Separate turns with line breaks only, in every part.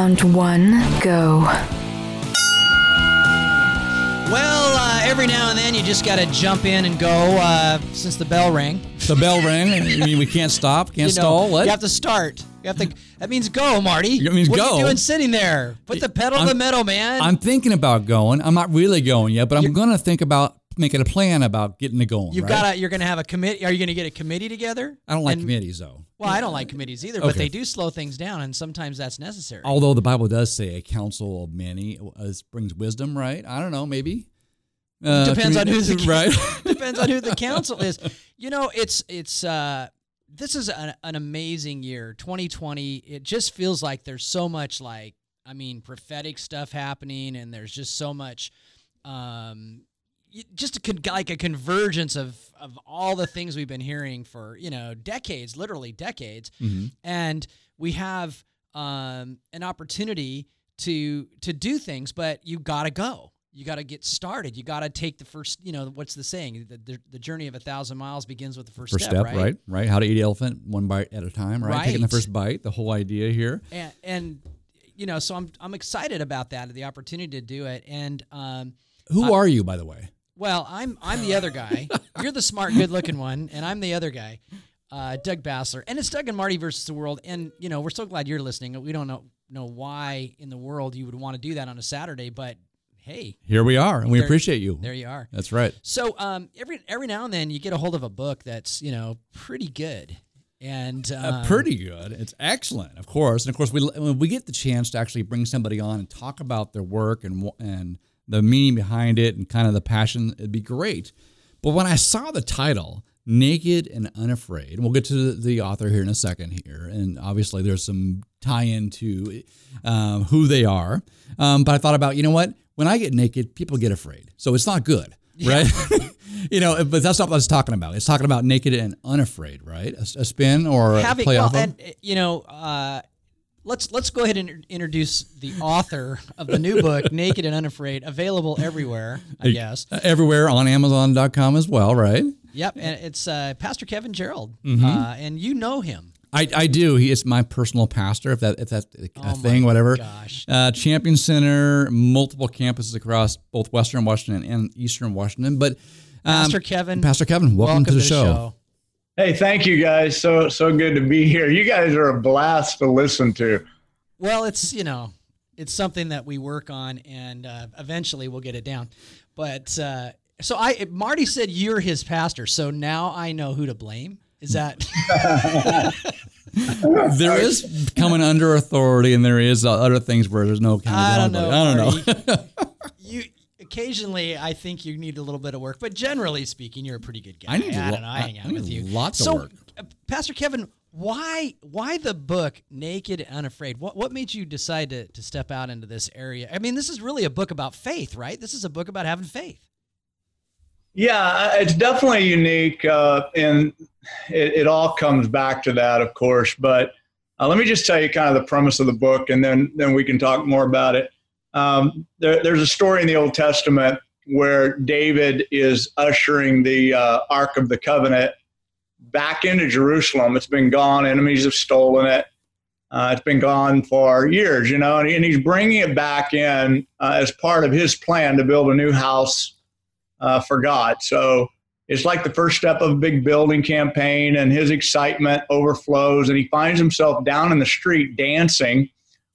Round one, go.
Well, uh, every now and then you just got to jump in and go uh, since the bell rang.
The bell rang. I mean, we can't stop, can't
You know,
stall. What?
You have to start. You have to. That means go, Marty.
It means
what
go.
are you doing sitting there? Put the pedal to
I'm-
the metal, man.
I'm thinking about going. I'm not really going yet, but I'm going to think about making a plan about getting to going.
You've
right?
got to. You're going to have a committee. Are you going to get a committee together?
I don't like
And-
committees though.
Well, I don't like committees either, but they do slow things down, and sometimes that's necessary.
Although the Bible does say a council of many uh, brings wisdom, right? I don't know, maybe. Uh,
Depends on who the
right.
depends on who the council is. You know, it's it's uh this is an, an amazing year, 2020. It just feels like there's so much like I mean prophetic stuff happening, and there's just so much um just a con- like a convergence of of all the things we've been hearing for you know decades, literally decades,
Mhm.
and we have um, an opportunity to to do things, but you got to go. You got to get started. You got to take the first. You know what's the saying? The, the, the journey of a thousand miles begins with the first,
First
step,
step,
right?
right? right? How to eat elephant one bite at a time, right? Taking the first bite. The whole idea here.
And, and you know, so I'm I'm excited about that, the opportunity to do it. And um,
Who are you, by the way?
Well, I'm I'm the other guy. You're the smart, good-looking one, and I'm the other guy, uh, Doug Basler. And it's Doug and Marty versus the world. And you know, we're so glad you're listening. We don't know know why in the world you would want to do that on a Saturday, but hey,
Here we are, and we
There-
appreciate you.
there you are.
That's right.
So um, every every now and then you get a hold of a book that's you know pretty good, and um,
Uh, pretty good. It's excellent, of course. And of course, we when we get the chance to actually bring somebody on and talk about their work and and the meaning behind it and kind of the passion, it'd be great. But when I saw the title, "Naked and Unafraid," and we'll get to the, author here in a second here, and obviously there's some tie-in to um, who they are. Um, but I thought about, you know what? When I get naked, people get afraid, so it's not good, right? you know, but that's not what it's talking about. It's talking about naked and unafraid, right? A, a spin or a
having
play
well,
off
and you know, uh, let's let's go ahead and introduce the author of the new book, Naked and Unafraid, available everywhere. I guess.
Uh, everywhere on Amazon.com as well, right?
Yep, and it's uh, Pastor Kevin Gerald,
Mm-hmm.
uh, and you know him.
I, I do. He is my personal pastor, if that if that's a
Oh
thing, whatever.
gosh.
Uh, Champion Center, multiple campuses across both Western Washington and Eastern Washington. But um,
Pastor Kevin,
Pastor Kevin, welcome, to the, show.
Hey, thank you guys. So so good to be here. You guys are a blast to listen to.
Well, it's you know, it's something that we work on, and uh, eventually we'll get it down. But uh, so I, Marty said you're his pastor, so now I know who to blame. Is that
There is coming under authority, and there is uh, other things where there's no
I don't know.
accountability. I don't know.
Marty. you occasionally, I think you need a little bit of work, but generally speaking, you're a pretty good guy.
I need a
I
lo-
don't. I hang
I
out
need
with you.
lots of
so,
work.
uh, Pastor Kevin, why why the book Naked and Unafraid? What what made you decide to to step out into this area? I mean, this is really a book about faith, right? This is a book about having faith.
Yeah, it's definitely unique, uh, and it, it all comes back to that, of course. But uh, let me just tell you kind of the premise of the book, and then then we can talk more about it. Um, there, there's a story in the Old Testament where David is ushering the uh, Ark of the Covenant back into Jerusalem. It's been gone; enemies have stolen it. Uh, it's been gone for years, you know, and, and he's bringing it back in uh, as part of his plan to build a new house uh, for God. So it's like the first step of a big building campaign, and his excitement overflows, and he finds himself down in the street dancing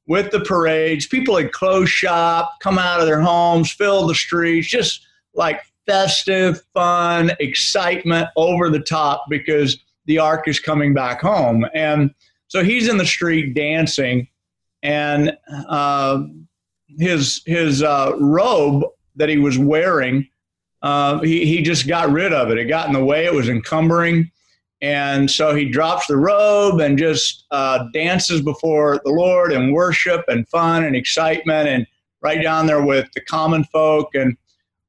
with the parades. People had closed shop, come out of their homes, fill the streets, just like festive, fun, excitement over the top because the ark is coming back home. And so he's in the street dancing, and uh, his his uh, robe that he was wearing uh, he, he just got rid of it. It got in the way. It was encumbering. And so he drops the robe and just uh, dances before the Lord and worship and fun and excitement and right down there with the common folk. And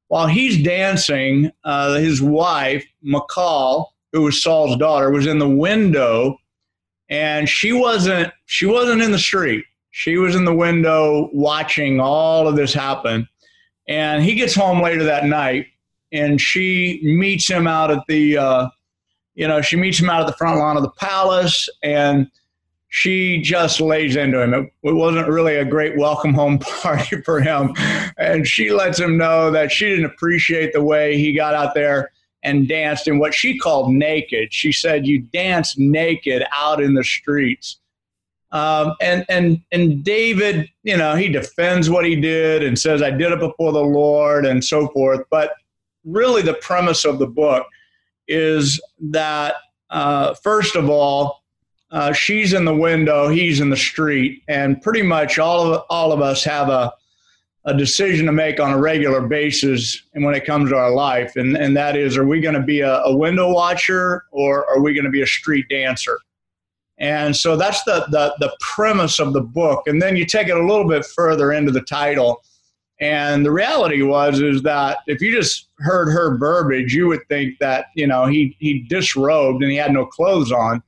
while he's dancing, uh, his wife, Michal, who was Saul's daughter, was in the window and she wasn't she wasn't in the street. She was in the window watching all of this happen. And he gets home later that night and she meets him out at the uh, you know she meets him out at the front lawn of the palace and she just lays into him. It, it, wasn't really a great welcome home party for him. And she lets him know that she didn't appreciate the way he got out there and danced in what she called naked. She said, You dance naked out in the streets. Um, and and and David, you know, he defends what he did and says, "I did it before the Lord" and so forth. But really, the premise of the book is that uh, first of all, uh, she's in the window, he's in the street, and pretty much all of all of us have a a decision to make on a regular basis and when it comes to our life and, and that is are we going to be a, a window watcher or are we going to be a street dancer and so that's the, the, the premise of the book. And then you take it a little bit further into the title. And the reality was is that if you just heard her verbiage, you would think that, you know, he, he disrobed and he had no clothes on.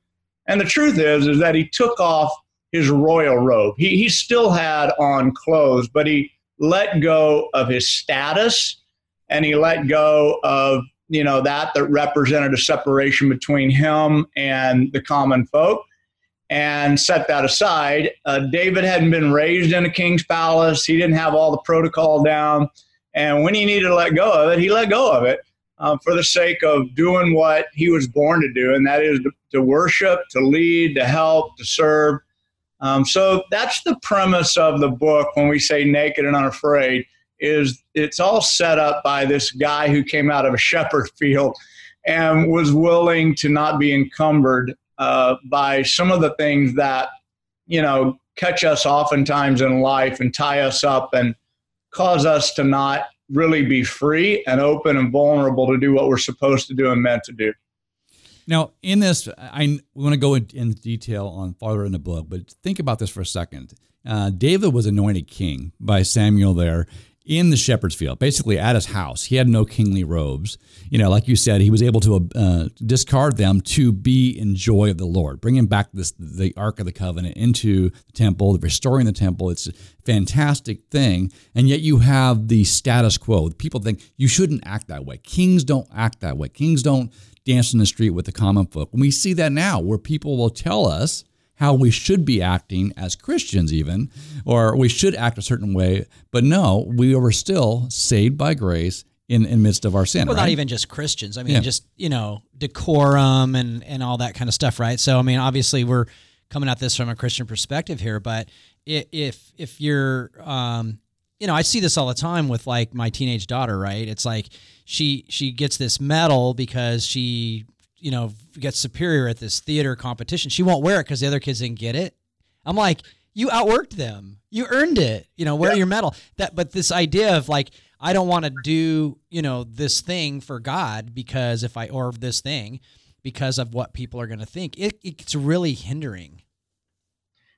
And the truth is, is that he took off his royal robe. He, he still had on clothes, but he let go of his status and he let go of, you know, that that represented a separation between him and the common folk and set that aside. Uh, David hadn't been raised in a king's palace. He didn't have all the protocol down. And when he needed to let go of it, he let go of it uh, for the sake of doing what he was born to do, and that is to, to worship, to lead, to help, to serve. Um, so that's the premise of the book when we say naked and unafraid is it's all set up by this guy who came out of a shepherd field and was willing to not be encumbered uh, by some of the things that, you know, catch us oftentimes in life and tie us up and cause us to not really be free and open and vulnerable to do what we're supposed to do and meant to do.
Now, in this, I we want to go in, in, detail on farther in the book, but think about this for a second. Uh, David was anointed king by Samuel there, in the shepherd's field, basically at his house. He had no kingly robes. You know, like you said, he was able to uh, discard them to be in joy of the Lord, bringing back this the Ark of the Covenant into the temple, restoring the temple. It's a fantastic thing. And yet you have the status quo. People think you shouldn't act that way. Kings don't act that way. Kings don't dance in the street with the common folk. And we see that now where people will tell us how we should be acting as Christians, even, or we should act a certain way. But no, we were still saved by grace in in midst of our sin.
Well,
right?
not even just Christians. I mean, yeah. just you know, decorum and and all that kind of stuff, right? So, I mean, obviously, we're coming at this from a Christian perspective here, but if if you're, um, you know, I see this all the time with like my teenage daughter, right? It's like she she gets this medal because she you know, gets superior at this theater competition. She won't wear it because the other kids didn't get it. I'm like, you outworked them. You earned it. You know, wear your medal. That, but this idea of like, I don't want to do, you know, this thing for God because if I or this thing because of what people are going to think, it, it's really hindering.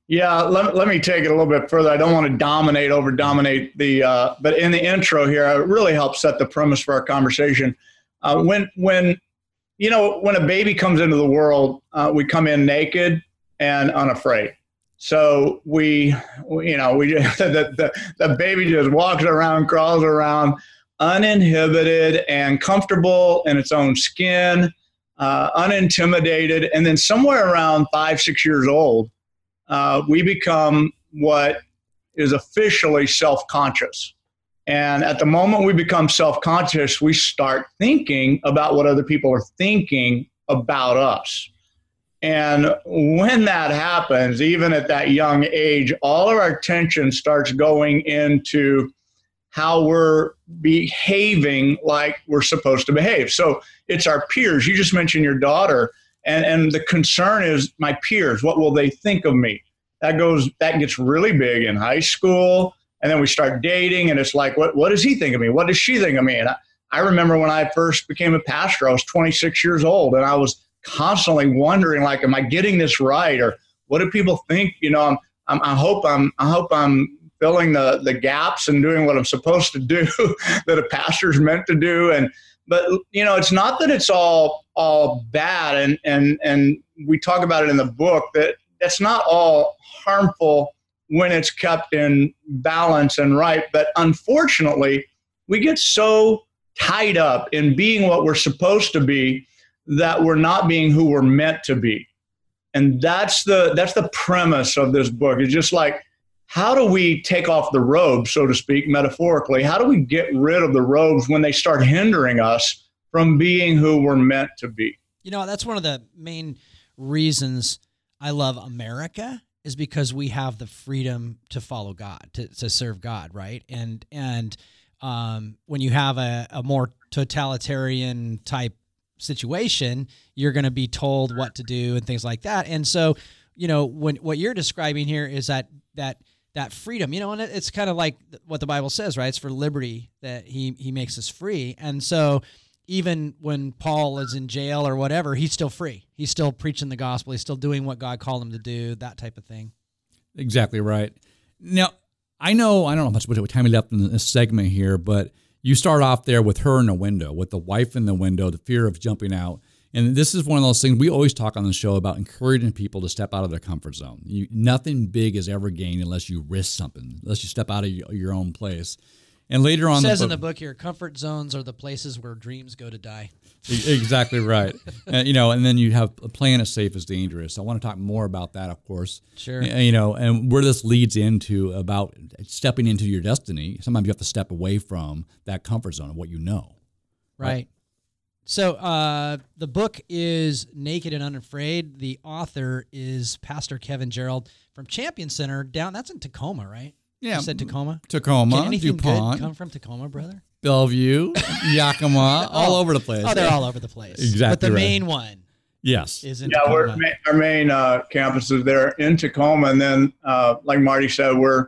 Yeah, let, let me take it a little bit further. I don't want to dominate over dominate the, uh, but in the intro here, it really helps set the premise for our conversation. Uh, when when you know, when a baby comes into the world, uh, we come in naked and unafraid. So we, you know, we just, the, the, the baby just walks around, crawls around, uninhibited and comfortable in its own skin, uh, unintimidated. And then somewhere around five, six years old, uh, we become what is officially self conscious. And at the moment we become self conscious, we start thinking about what other people are thinking about us. And when that happens, even at that young age, all of our attention starts going into how we're behaving like we're supposed to behave. So it's our peers. You just mentioned your daughter, and, and the concern is my peers. What will they think of me? That goes that gets really big in high school and then we start dating and it's like what what does he think of me? What does she think of me? And I, I remember when i first became a pastor i was 26 years old and i was constantly wondering like am i getting this right? Or what do people think? You know i'm, I'm i hope i'm i hope i'm filling the the gaps and doing what i'm supposed to do that a pastor's meant to do. And but you know it's not that it's all all bad. And and and we talk about it in the book that it's not all harmful when it's kept in balance and right. But unfortunately, we get so tied up in being what we're supposed to be that we're not being who we're meant to be. and that's the that's the premise of this book. It's just like how do we take off the robes, so to speak, metaphorically? How do we get rid of the robes when they start hindering us from being who we're meant to be?
You know, that's one of the main reasons I love America is because we have the freedom to follow God, to, to serve God, right? And and um, when you have a, a more totalitarian type situation, you're going to be told what to do and things like that. And so, you know, when what you're describing here is that that that freedom, you know, and it's kind of like what the Bible says, right? It's for liberty that he he makes us free. And so even when Paul is in jail or whatever, he's still free. He's still preaching the gospel. He's still doing what God called him to do, that type of thing.
Exactly right. Now, I know I don't know much about what time we left in this segment here, but you start off there with her in the window, with the wife in the window, the fear of jumping out. And this is one of those things we always talk on the show about encouraging people to step out of their comfort zone. You, nothing big is ever gained unless you risk something, unless you step out of your own place. And later on,
it says
the
in the book here, comfort zones are the places where dreams go to die.
exactly right. and, you know, and then you have a plan as safe as dangerous. I want to talk more about that, of course.
Sure.
You know, and where this leads into about stepping into your destiny. Sometimes you have to step away from that comfort zone of what you know.
Right. right? So uh, the book is Naked and Unafraid. The author is Pastor Kevin Gerald from Champion Center down. That's in Tacoma, right?
Yeah,
you said Tacoma.
Tacoma,
Can anything
DuPont,
good come from Tacoma, brother?
Bellevue, Yakima, all
Oh.
over the place.
Oh, they're all over the place.
Exactly
But the
right.
main one
Yes.
is in
Yeah,
Tacoma.
we're, our main uh, campus is there in Tacoma, and then uh, like Marty said, we're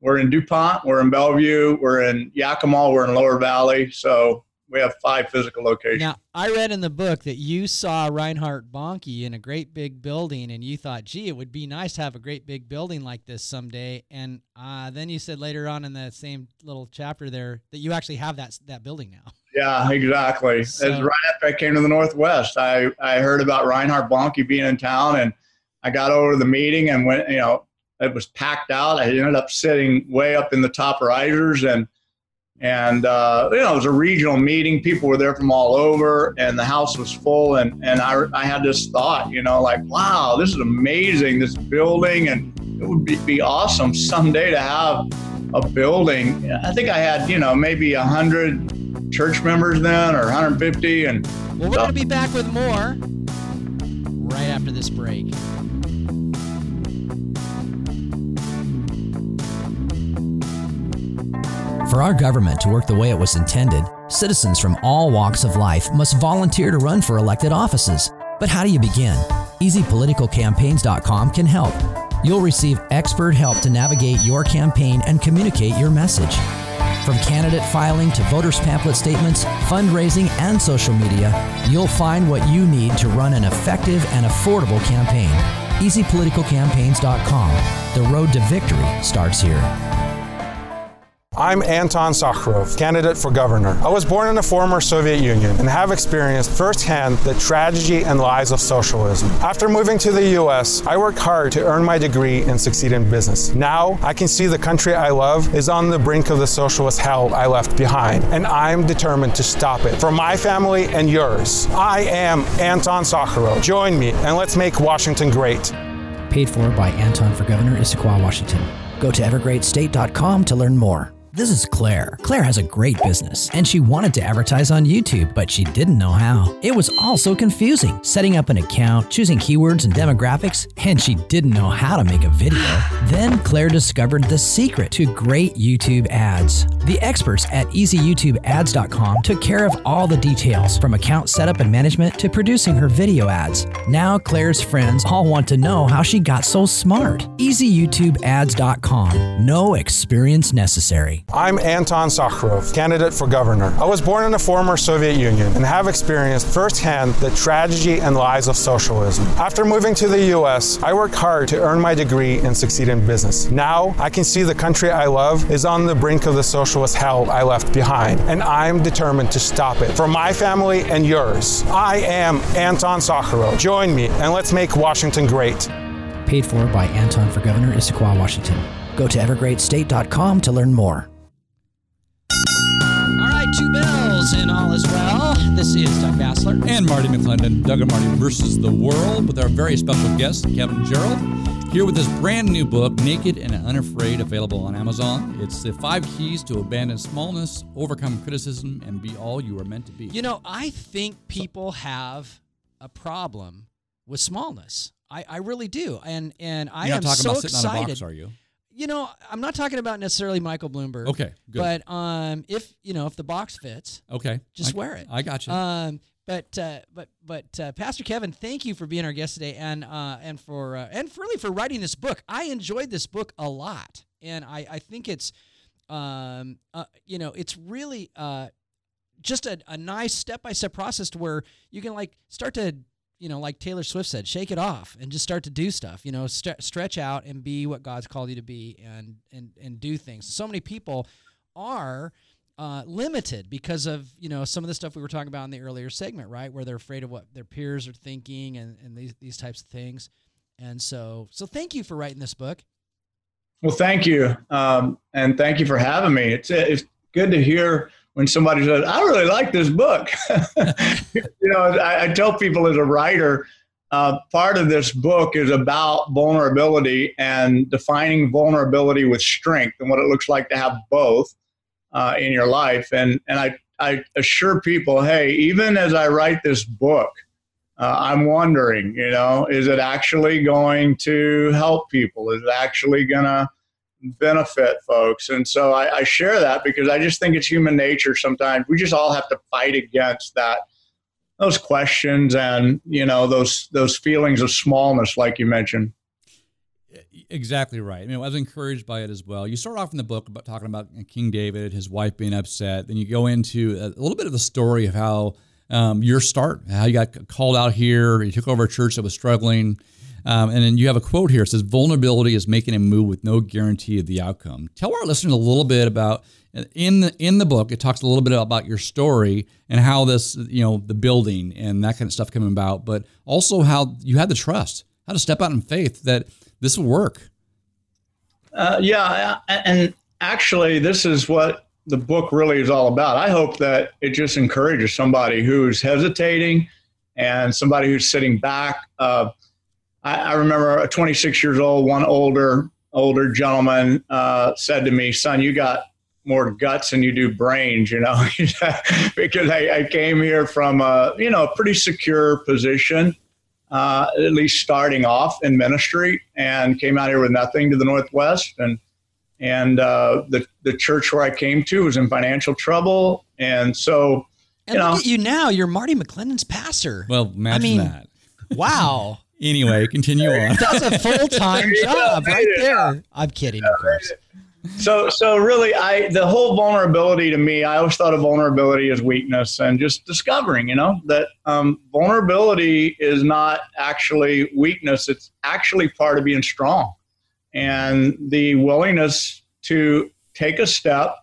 we're in Dupont, we're in Bellevue, we're in Yakima, we're in Lower Valley. So we have five physical locations.
Now, I read in the book that you saw Reinhard Bonnke in a great big building, and you thought, "Gee, it would be nice to have a great big building like this someday." And uh, then you said later on in the same little chapter there that you actually have that that building now.
Yeah, exactly.
So-
right after I came to the Northwest, I, I heard about Reinhard Bonnke being in town, and I got over to the meeting and went. You know, it was packed out. I ended up sitting way up in the top risers, and and uh, you know, it was a regional meeting. People were there from all over, and the house was full. And and I I had this thought, you know, like, wow, this is amazing, this building, and it would be, be awesome someday to have a building. I think I had, you know, maybe a hundred church members then, or 150, and
Well, we're going to be back with more right after this break.
For our government to work the way it was intended, citizens from all walks of life must volunteer to run for elected offices. But how do you begin? EasyPoliticalCampaigns.com can help. You'll receive expert help to navigate your campaign and communicate your message. From candidate filing to voters pamphlet statements, fundraising, and social media, you'll find what you need to run an effective and affordable campaign. EasyPoliticalCampaigns.com. The road to victory starts here.
I'm Anton Sakharov, candidate for governor. I was born in the former Soviet Union and have experienced firsthand the tragedy and lies of socialism. After moving to the US, I worked hard to earn my degree and succeed in business. Now, I can see the country I love is on the brink of the socialist hell I left behind, and I'm determined to stop it for my family and yours. I am Anton Sakharov. Join me and let's make Washington great.
Paid for by Anton for Governor, Issaquah, Washington. Go to evergreatstate.com to learn more. This is Claire. Claire has a great business and she wanted to advertise on YouTube, but she didn't know how. It was all so confusing setting up an account, choosing keywords and demographics, and she didn't know how to make a video. Then Claire discovered the secret to great YouTube ads. The experts at easyyoutubeads.com took care of all the details from account setup and management to producing her video ads. Now Claire's friends all want to know how she got so smart. easyyoutubeads.com. No experience necessary.
I'm Anton Sakharov, candidate for governor. I was born in the former Soviet Union and have experienced firsthand the tragedy and lies of socialism. After moving to the US, I worked hard to earn my degree and succeed in business. Now, I can see the country I love is on the brink of the socialist hell I left behind, and I'm determined to stop it for my family and yours. I am Anton Sakharov. Join me and let's make Washington great.
Paid for by Anton for Governor, Issaquah, Washington. Go to evergreatstate.com to learn more.
Two bells and all is well. This is Doug Basler.
And Marty McClendon, Doug and Marty versus the world, with our very special guest, Kevin Gerald, here with his brand new book, Naked and Unafraid, available on Amazon. It's the five keys to abandon smallness, overcome criticism, and be all you are meant to be.
You know, I think people have a problem with smallness. I, I really do. And and I
You're
am
not talking
so
about sitting
excited.
on a box, are you?
You know, I'm not talking about necessarily Michael Bloomberg.
Okay, good.
But um, if you know, if the box fits,
Okay.
just
I,
wear it.
I got you.
Um, but uh, but but uh, Pastor Kevin, thank you for being our guest today, and uh, and for uh, and for really for writing this book. I enjoyed this book a lot, and I I think it's, um, uh, you know, it's really uh, just a, a nice step by step process to where you can like start to you know like Taylor Swift said, shake it off and just start to do stuff. You know, st- stretch out and be what God's called you to be, and and and do things. So many people are uh, limited because of you know some of the stuff we were talking about in the earlier segment, right? Where they're afraid of what their peers are thinking and, and these these types of things. And so, so thank you for writing this book.
Well, thank you, um, and thank you for having me. It's it's good to hear when somebody says, "I really like this book." you know, I, I, tell people as a writer, uh, part of this book is about vulnerability and defining vulnerability with strength and what it looks like to have both uh, in your life. And and I I assure people, hey, even as I write this book. Uh, I'm wondering, you know, is it actually going to help people? Is it actually going to benefit folks? And so I, I, share that because I just think it's human nature. Sometimes we just all have to fight against that, those questions and you know those those feelings of smallness, like you mentioned.
Exactly right. I mean, I was encouraged by it as well. You start off in the book about talking about King David, his wife being upset. Then you go into a little bit of the story of how um, your start, how you got called out here, you took over a church that was struggling. Um, and then you have a quote here. It says, Vulnerability is making a move with no guarantee of the outcome. Tell our listeners a little bit about, in the, in the book, it talks a little bit about your story and how this, you know, the building and that kind of stuff came about, but also how you had the trust, how to step out in faith that this will work.
Uh, yeah. And actually, this is what the book really is all about. I hope that it just encourages somebody who's hesitating and somebody who's sitting back. Uh, I, I, remember a 26 years old, one older older gentleman uh, said to me, "Son, you got more guts than you do brains," you know, because I, I, came here from a you know a pretty secure position. Uh, at least starting off in ministry, and came out here with nothing to the northwest, and and uh, the the church where I came to was in financial trouble, and so
and
you
look
know,
at you now. You're Marty McClendon's pastor.
Well, imagine
I mean,
that.
wow.
Anyway, continue on.
That's a full time job right there. I'm kidding, of course.
So, so really, I the whole vulnerability to me, I always thought of vulnerability as weakness, and just discovering, you know, that um, vulnerability is not actually weakness; it's actually part of being strong and the willingness to take a step.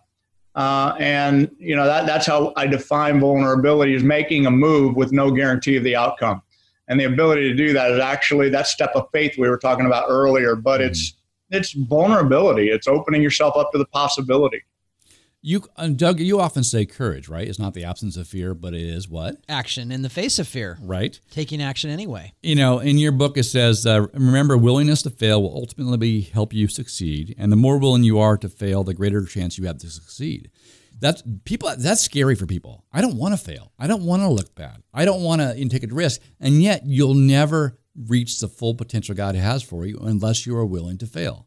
Uh, and you know that that's how I define vulnerability is making a move with no guarantee of the outcome. And the ability to do that is actually that step of faith we were talking about earlier. But mm-hmm. it's it's vulnerability. It's opening yourself up to the possibility.
You, uh, Doug, you often say courage, right? It's not the absence of fear, but it is what?
Action in the face of fear.
Right.
Taking action anyway.
You know, in your book, it says, uh, remember, willingness to fail will ultimately help you succeed. And the more willing you are to fail, the greater chance you have to succeed. That's people. That's scary for people. I don't want to fail. I don't want to look bad. I don't want to take a risk. And yet, you'll never reach the full potential God has for you unless you are willing to fail.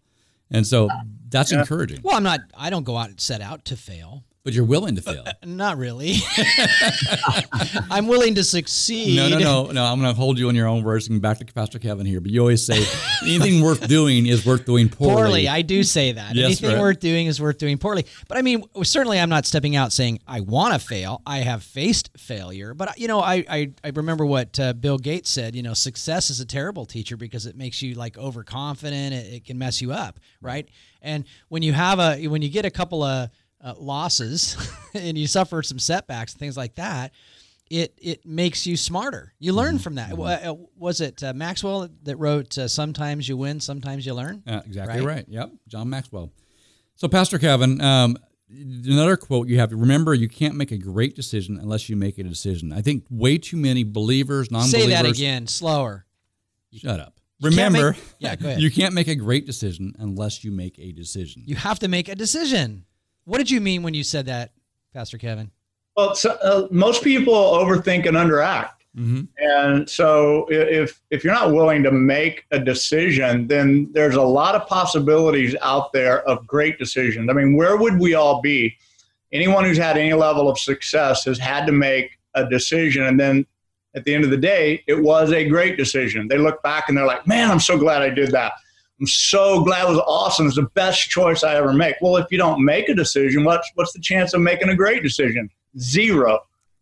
And so that's yeah. encouraging.
Well, I'm not, I don't go out and set out to fail.
But you're willing to fail.
Uh, not really. I'm willing to succeed.
No, no, no, no. I'm going to hold you on your own words and back to Pastor Kevin here. But you always say anything worth doing is worth doing poorly.
Poorly. I do say that.
yes,
anything
right.
worth doing is worth doing poorly. But I mean, certainly I'm not stepping out saying I want to fail. I have faced failure. But, you know, I, I, I remember what uh, Bill Gates said, you know, success is a terrible teacher because it makes you like overconfident. It, it can mess you up, right? And when you have a, when you get a couple of, uh, losses and you suffer some setbacks and things like that, it it makes you smarter. You learn mm-hmm. from that. Mm-hmm. Was it uh, Maxwell that wrote uh, "Sometimes you win, sometimes you learn"?
exactly right? right? Yep, John Maxwell. So, Pastor Kevin, um, another quote you have to remember you can't make a great decision unless you make a decision. I think way too many believers, non-believers.
Say that again, slower.
Shut up.
can't
Remember,
make- yeah, go ahead.
you can't make a great decision unless you make a decision.
You have to make a decision. What did you mean when you said that, Pastor Kevin?
Well, so, uh, most people overthink and underact.
Mhm.
And so if if you're not willing to make a decision, then there's a lot of possibilities out there of great decisions. I mean, where would we all be? Anyone who's had any level of success has had to make a decision and then at the end of the day, it was a great decision. They look back and they're like, "Man, I'm so glad I did that. I'm so glad it was awesome. It's the best choice I ever make." Well, if you don't make a decision, what's what's the chance of making a great decision? Zero.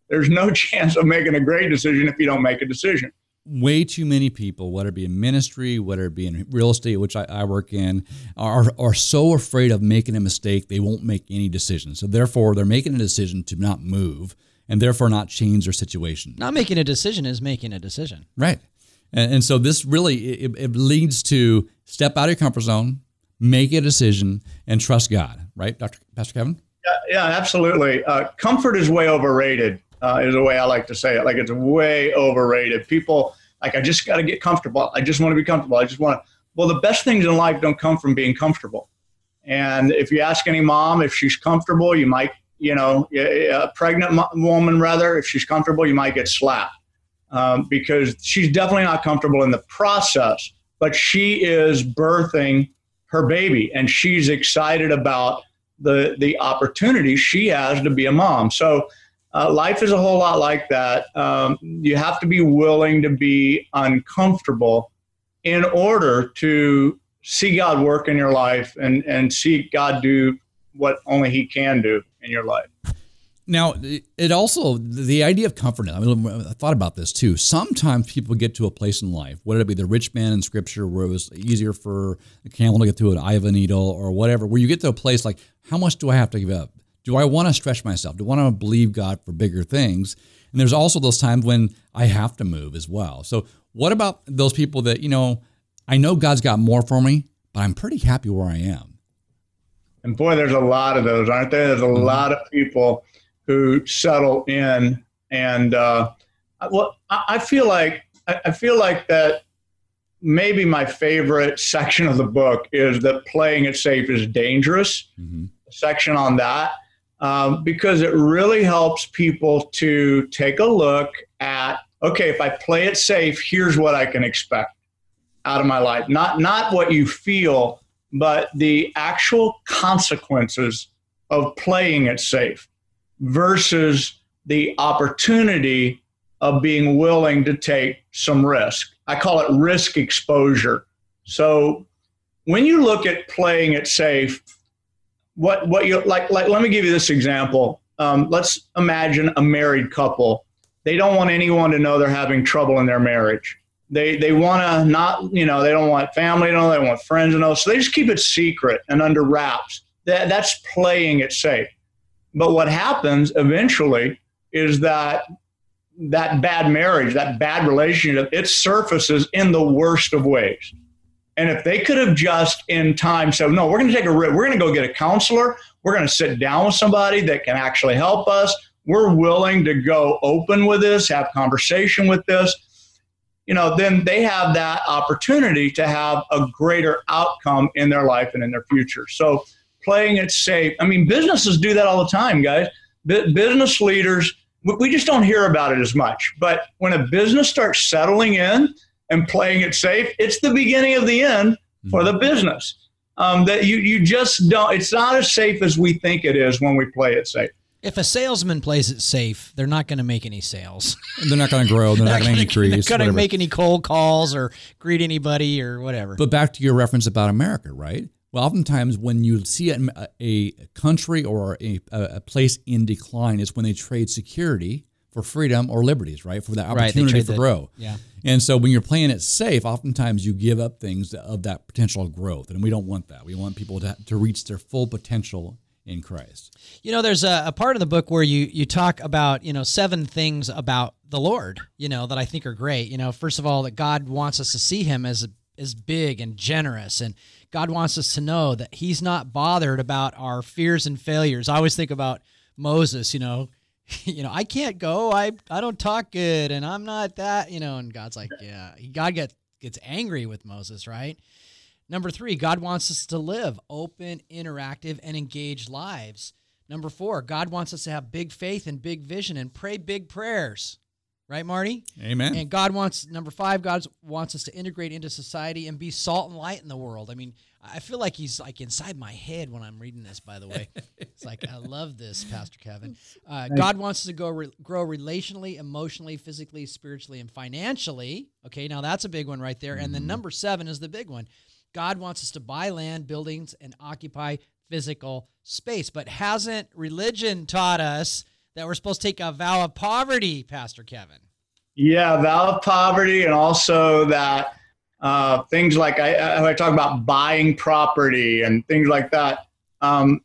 There's no chance of making a great decision if you don't make a decision.
way too many people, whether it be in ministry, whether it be in real estate, which I, I work in, are are so afraid of making a mistake they won't make any decisions. So therefore, they're making a decision to not move and therefore not change their situation.
Not making a decision is making a decision.
Right. And, and so this really it, it leads to step out of your comfort zone, make a decision, and trust God. Right, Doctor Pastor Kevin.
Yeah, absolutely. Uh, comfort is way overrated. Uh, is the way I like to say it. Like it's way overrated. People like I just got to get comfortable. I just want to be comfortable. I just want to. Well, the best things in life don't come from being comfortable. And if you ask any mom if she's comfortable, you might, you know, a pregnant woman rather, if she's comfortable, you might get slapped um, because she's definitely not comfortable in the process. But she is birthing her baby, and she's excited about the the opportunity she has to be a mom. So uh, life is a whole lot like that. Um, you have to be willing to be uncomfortable in order to see God work in your life and and see God do what only He can do in your life.
Now, it also the idea of comfort. I, mean, I thought about this too. Sometimes people get to a place in life, whether it be the rich man in Scripture, where it was easier for a camel to get through an eye of a needle, or whatever, where you get to a place like, how much do I have to give up? Do I want to stretch myself? Do I want to believe God for bigger things? And there's also those times when I have to move as well. So, what about those people that you know? I know God's got more for me, but I'm pretty happy where I am.
And boy, there's a lot of those, aren't there? There's a mm-hmm. lot of people who settle in, and uh, well, I feel like I feel like that. Maybe my favorite section of the book is that playing it safe is dangerous.
Mhm.
Section on that um, because it really helps people to take a look at okay, if I play it safe, here's what I can expect out of my life. Not not what you feel, but the actual consequences of playing it safe versus the opportunity of being willing to take some risk. I call it risk exposure. So when you look at playing it safe, what what you like like let me give you this example. Um, let's imagine a married couple. They don't want anyone to know they're having trouble in their marriage. They they want to not you know they don't want family to know they want friends to know so they just keep it secret and under wraps. That that's playing it safe. But what happens eventually is that that bad marriage, that bad relationship, it surfaces in the worst of ways. And if they could have just in time said, no, we're going to take a risk. We're going to go get a counselor. We're going to sit down with somebody that can actually help us. We're willing to go open with this, have conversation with this. You know, then they have that opportunity to have a greater outcome in their life and in their future. So playing it safe. I mean, businesses do that all the time, guys. Bu- business leaders, we- we just don't hear about it as much. But when a business starts settling in and playing it safe, it's the beginning of the end for the business. Um, that you you just don't. It's not as safe as we think it is when we play it safe.
If a salesman plays it safe, they're not going to make any sales.
They're not going to grow. They're not going to increase.
They're going to make any cold calls or greet anybody or whatever.
But back to your reference about America, right? Well, oftentimes when you see a, a country or a, a place in decline, is when they trade security for freedom or liberties, right? For the
Right, they
opportunity for
that-
grow.
yeah.
And so when you're playing it safe, oftentimes you give up things of that potential growth, and we don't want that. We want people to to reach their full potential in Christ.
You know, there's a, a part of the book where you you talk about you know seven things about the Lord. You know that I think are great. You know, first of all, that God wants us to see Him as as big and generous, and God wants us to know that He's not bothered about our fears and failures. I always think about Moses, you know, you know, I can't go. I I don't talk good, and I'm not that, you know. And God's like, yeah. God gets gets angry with Moses, right? Number three, God wants us to live open, interactive, and engaged lives. Number four, God wants us to have big faith and big vision and pray big prayers. Right, Marty?
Amen.
And God wants, number five, God wants us to integrate into society and be salt and light in the world. I mean, I feel like he's like inside my head when I'm reading this, by the way. it's like, I love this, Pastor Kevin. Uh, God wants us to go re- grow relationally, emotionally, physically, spiritually, and financially. Okay, now that's a big one right there. And then number seven is the big one. God wants us to buy land, buildings, and occupy physical space. But hasn't religion taught us that we're supposed to take a vow of poverty, Pastor Kevin?
Yeah, vow of poverty, and also that uh, things like I, I talk about buying property and things like that. Um,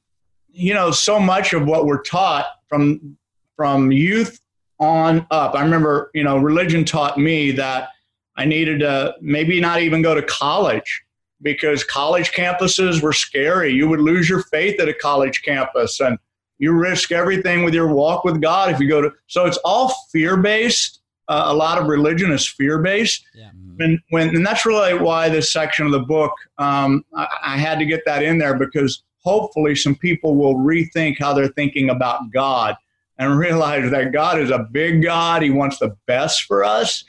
you know, so much of what we're taught from from youth on up. I remember, you know, religion taught me that I needed to maybe not even go to college because college campuses were scary. You would lose your faith at a college campus and you risk everything with your walk with God if you go to. So it's all fear based. Uh, a lot of religion is fear based.
Yeah.
And when and that's really why this section of the book um, I, I had to get that in there because hopefully some people will rethink how they're thinking about God and realize that God is a big God. He wants the best for us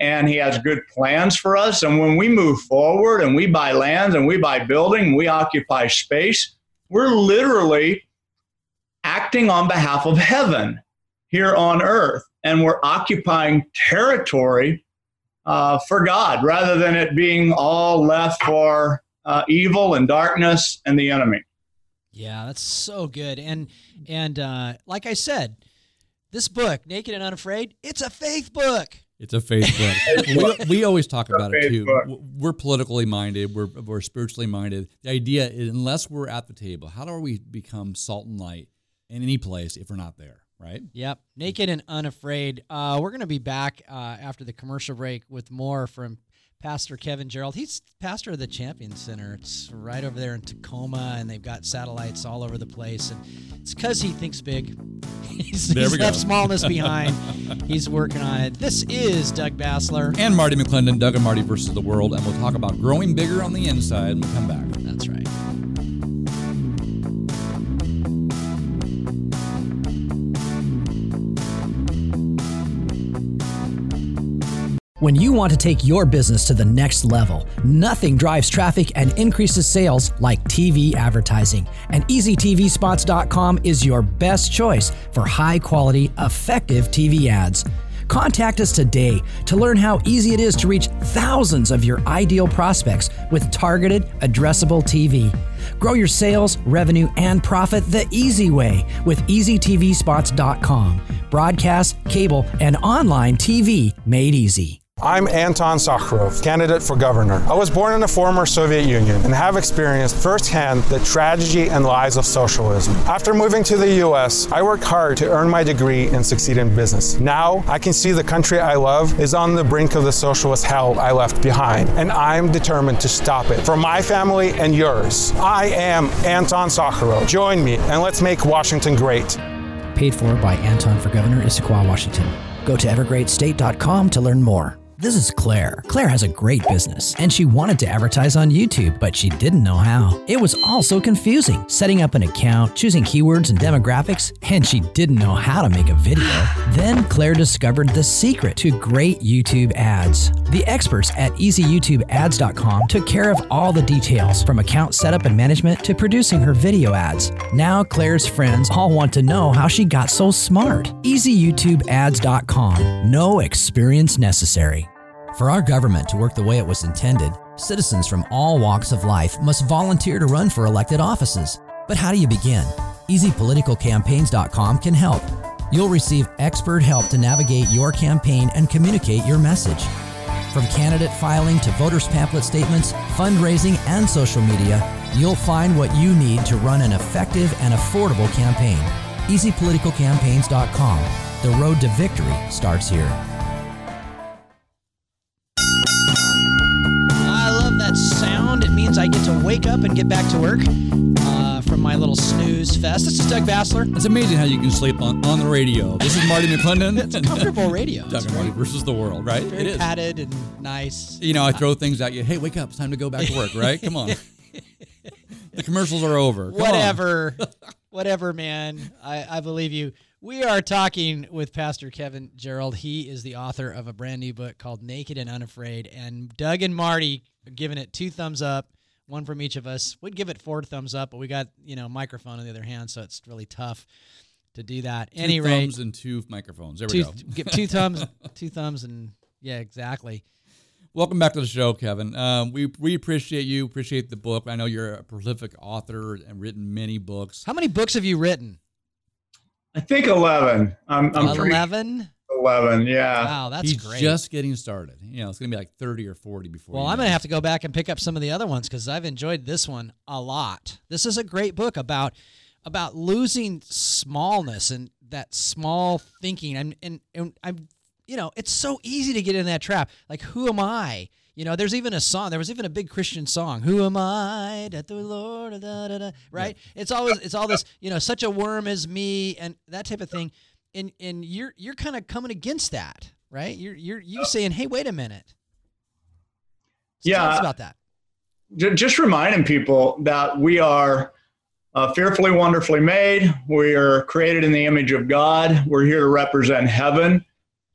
and he has good plans for us. And when we move forward and we buy lands and we buy building, we occupy space, we're literally acting on behalf of heaven here on earth. And we're occupying territory uh, for God rather than it being all left for uh, evil and darkness and the enemy.
Yeah, that's so good. And and uh, like I said, this book, Naked and Unafraid, it's a faith book.
It's a faith book. we, we always talk about it too.
book.
We're politically minded. We're, we're spiritually minded. The idea is, unless we're at the table, how do we become salt and light in any place if we're not there? Right?
Yep, Naked and Unafraid. Uh, we're going to be back uh, after the commercial break with more from Pastor Kevin Gerald. He's pastor of the Champion Center. It's right over there in Tacoma, and they've got satellites all over the place. And it's because he thinks big. He's,
There
he's
we
left
go.
smallness behind. he's working on it. This is Doug Basler.
And Marty McClendon, Doug and Marty versus the world, and we'll talk about growing bigger on the inside when we come back.
That's right.
When you want to take your business to the next level, nothing drives traffic and increases sales like TV advertising. And EasyTVSpots.com is your best choice for high quality, effective TV ads. Contact us today to learn how easy it is to reach thousands of your ideal prospects with targeted, addressable TV. Grow your sales, revenue, and profit the easy way with EasyTVSpots.com. Broadcast, cable, and online TV made easy.
I'm Anton Sakharov, candidate for governor. I was born in the former Soviet Union and have experienced firsthand the tragedy and lies of socialism. After moving to the US, I worked hard to earn my degree and succeed in business. Now, I can see the country I love is on the brink of the socialist hell I left behind, and I'm determined to stop it for my family and yours. I am Anton Sakharov. Join me and let's make Washington great.
Paid for by Anton for Governor, Issaquah, Washington. Go to evergreatstate.com to learn more. This is Claire. Claire has a great business, and she wanted to advertise on YouTube, but she didn't know how. It was all so confusing setting up an account, choosing keywords and demographics, and she didn't know how to make a video. Then Claire discovered the secret to great YouTube ads. The experts at easyyoutubeads.com took care of all the details from account setup and management to producing her video ads. Now Claire's friends all want to know how she got so smart. easyyoutubeads.com. No experience necessary. For our government to work the way it was intended, citizens from all walks of life must volunteer to run for elected offices. But how do you begin? EasyPoliticalCampaigns.com can help. You'll receive expert help to navigate your campaign and communicate your message. From candidate filing to voters pamphlet statements, fundraising, and social media, you'll find what you need to run an effective and affordable campaign. EasyPoliticalCampaigns.com. The road to victory starts here.
I love that sound. It means I get to wake up and get back to work uh, from my little snooze fest. This is Doug Basler.
It's amazing how you can sleep on, on the radio. This is Marty McClendon.
It's a comfortable radio.
Doug
It's
and Marty versus the world, right?
very
it is.
padded and nice.
You know, I throw things at you. Hey, wake up! It's time to go back to work. Right? Come on. the commercials are over. Come
whatever, whatever, man. I, I believe you. We are talking with Pastor Kevin Gerald. He is the author of a brand new book called Naked and Unafraid. And Doug and Marty are giving it two thumbs up, one from each of us. We'd give it four thumbs up, but we got you know microphone on the other hand, so it's really tough to do that.
Two
Any rate,
thumbs and two microphones. There we
two,
go.
give two thumbs, two thumbs, and yeah, exactly.
Welcome back to the show, Kevin. Um, we we appreciate you. Appreciate the book. I know you're a prolific author and written many books.
How many books have you written?
I think 11. I'm, I'm pretty-
Eleven.
11, yeah.
Wow, that's
He's
great.
just getting started. You know, it's gonna be like thirty or forty before.
Well,
you
I'm going to have to go back and pick up some of the other ones because I've enjoyed this one a lot. This is a great book about about losing smallness and that small thinking. And and, and I'm you know it's so easy to get in that trap. Like who am I? You know, there's even a song. There was even a big Christian song. Who am I that the Lord? Da, da, da, right? It's always it's all this. You know, such a worm as me and that type of thing. And and you're you're kind of coming against that, right? You're you're you saying, hey, wait a minute. So
Yeah.
about that.
Just reminding people that we are uh, fearfully, wonderfully made. We are created in the image of God. We're here to represent heaven.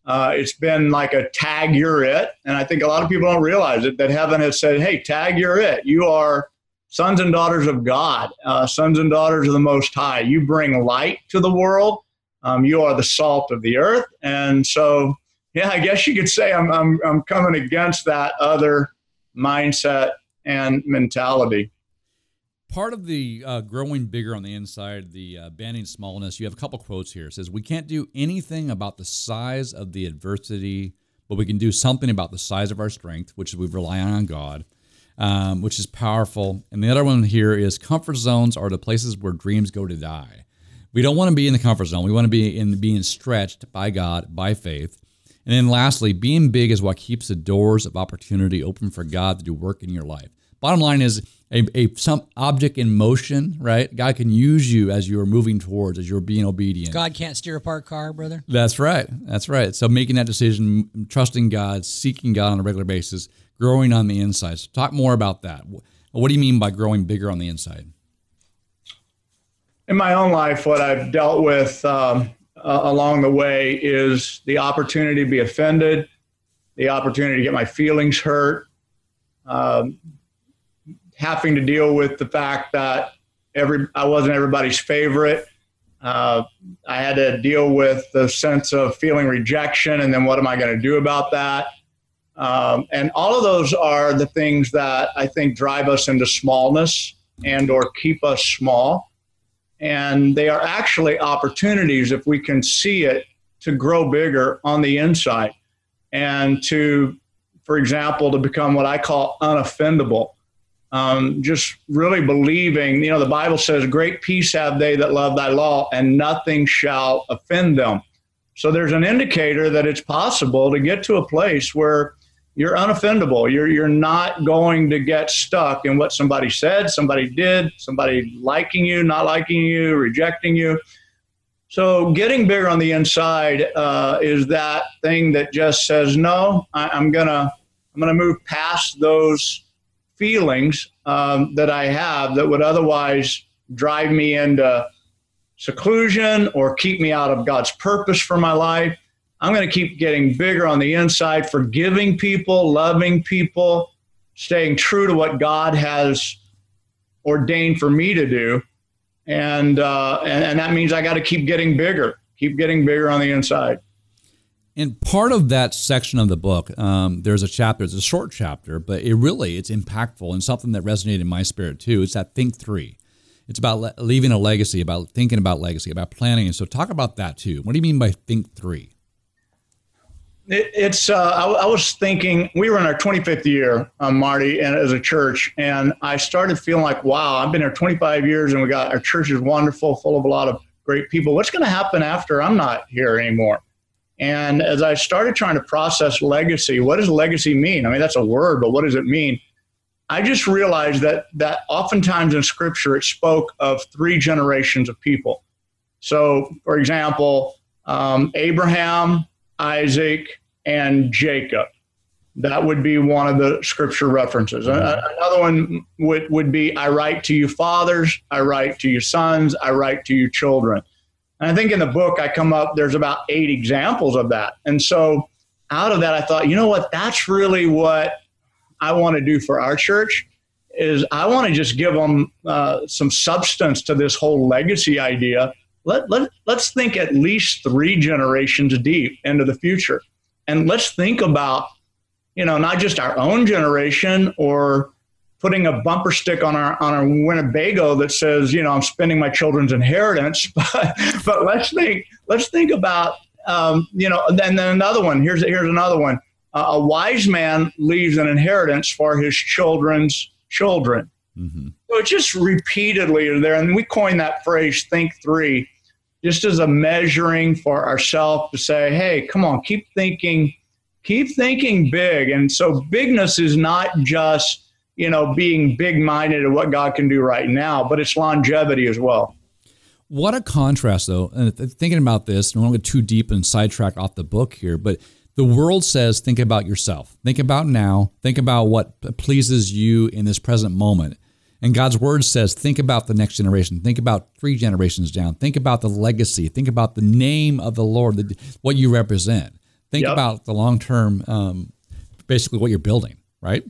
Uh, it's been like a tag, you're it. And I think a lot of people don't realize it that heaven has said, hey, tag, you're it. You are sons and daughters of God, uh, sons and daughters of the Most High. You bring light to the world. Um, you are the salt of the earth. And so, yeah, I guess you could say I'm, I'm, I'm coming against that other mindset and mentality.
part of the uh, growing bigger on the inside, the uh, banning smallness, you have a couple quotes here. It says, We can't do anything about the size of the adversity, but we can do something about the size of our strength, which is we rely on God, um, which is powerful. And the other one here is comfort zones are the places where dreams go to die. We don't want to be in the comfort zone. We want to be in being stretched by God, by faith. And then lastly, being big is what keeps the doors of opportunity open for God to do work in your life. Bottom line is a, a some object in motion, right? God can use you as you are moving towards, as you're being obedient.
God can't steer a parked car, brother.
That's right. That's right. So making that decision, trusting God, seeking God on a regular basis, growing on the inside. So talk more about that. What do you mean by growing bigger on the inside?
In my own life, what I've dealt with um, uh, along the way is the opportunity to be offended, the opportunity to get my feelings hurt, um, having to deal with the fact that every I wasn't everybody's favorite. Uh, I had to deal with the sense of feeling rejection, and then what am I going to do about that? Um, and all of those are the things that I think drive us into smallness and or keep us small and they are actually opportunities if we can see it to grow bigger on the inside and to for example to become what i call unoffendable. Um, just really believing you know the bible says great peace have they that love thy law and nothing shall offend them. So there's an indicator that it's possible to get to a place where you're unoffendable. You're you're not going to get stuck in what somebody said, somebody did, somebody liking you, not liking you, rejecting you. So getting bigger on the inside uh, is that thing that just says no. I, I'm gonna I'm gonna move past those feelings um, that I have that would otherwise drive me into seclusion or keep me out of God's purpose for my life. I'm going to keep getting bigger on the inside, forgiving people, loving people, staying true to what God has ordained for me to do. And, uh, and, and that means I got to keep getting bigger, keep getting bigger on the inside.
And part of that section of the book, um, there's a chapter. It's a short chapter, but it really it's impactful and something that resonated in my spirit too. It's that think three. It's about le- leaving a legacy, about thinking about legacy, about planning. And so, talk about that too. What do you mean by think three?
It, it's. Uh, I, I, was thinking we were in our 25th year, um, Marty, and as a church, and I started feeling like, wow, I've been here 25 years, and we got our church is wonderful, full of a lot of great people. What's going to happen after I'm not here anymore? And as I started trying to process legacy, what does legacy mean? I mean, that's a word, but what does it mean? I just realized that that oftentimes in Scripture it spoke of three generations of people. So, for example, um, Abraham, Isaac, and Jacob. That would be one of the scripture references. Another one would, would be I write to you fathers, I write to you sons, I write to you children. And I think in the book I come up, there's about eight examples of that. And so out of that, I thought, you know what, that's really what I want to do for our church is I want to just give them uh, some substance to this whole legacy idea. Let, let, let's think at least three generations deep into the future. And let's think about, you know, not just our own generation or putting a bumper stick on our on our Winnebago that says, you know, I'm spending my children's inheritance, but but let's think let's think about um, you know, and then another one. Here's here's another one. Uh, a wise man leaves an inheritance for his children's children. Mm-hmm. So just repeatedly there, and we coined that phrase "think three, just as a measuring for ourselves to say, "Hey, come on, keep thinking, keep thinking big." And so bigness is not just you know being big-minded of what God can do right now, but it's longevity as well.
What a contrast, though. And thinking about this, I don't get too deep and sidetrack off the book here, but the world says think about yourself, think about now, think about what pleases you in this present moment. And God's word says think about the next generation, think about three generations down, think about the legacy, think about the name of the Lord, the, what you represent, think yep. about the long term, um, basically what you're building, right?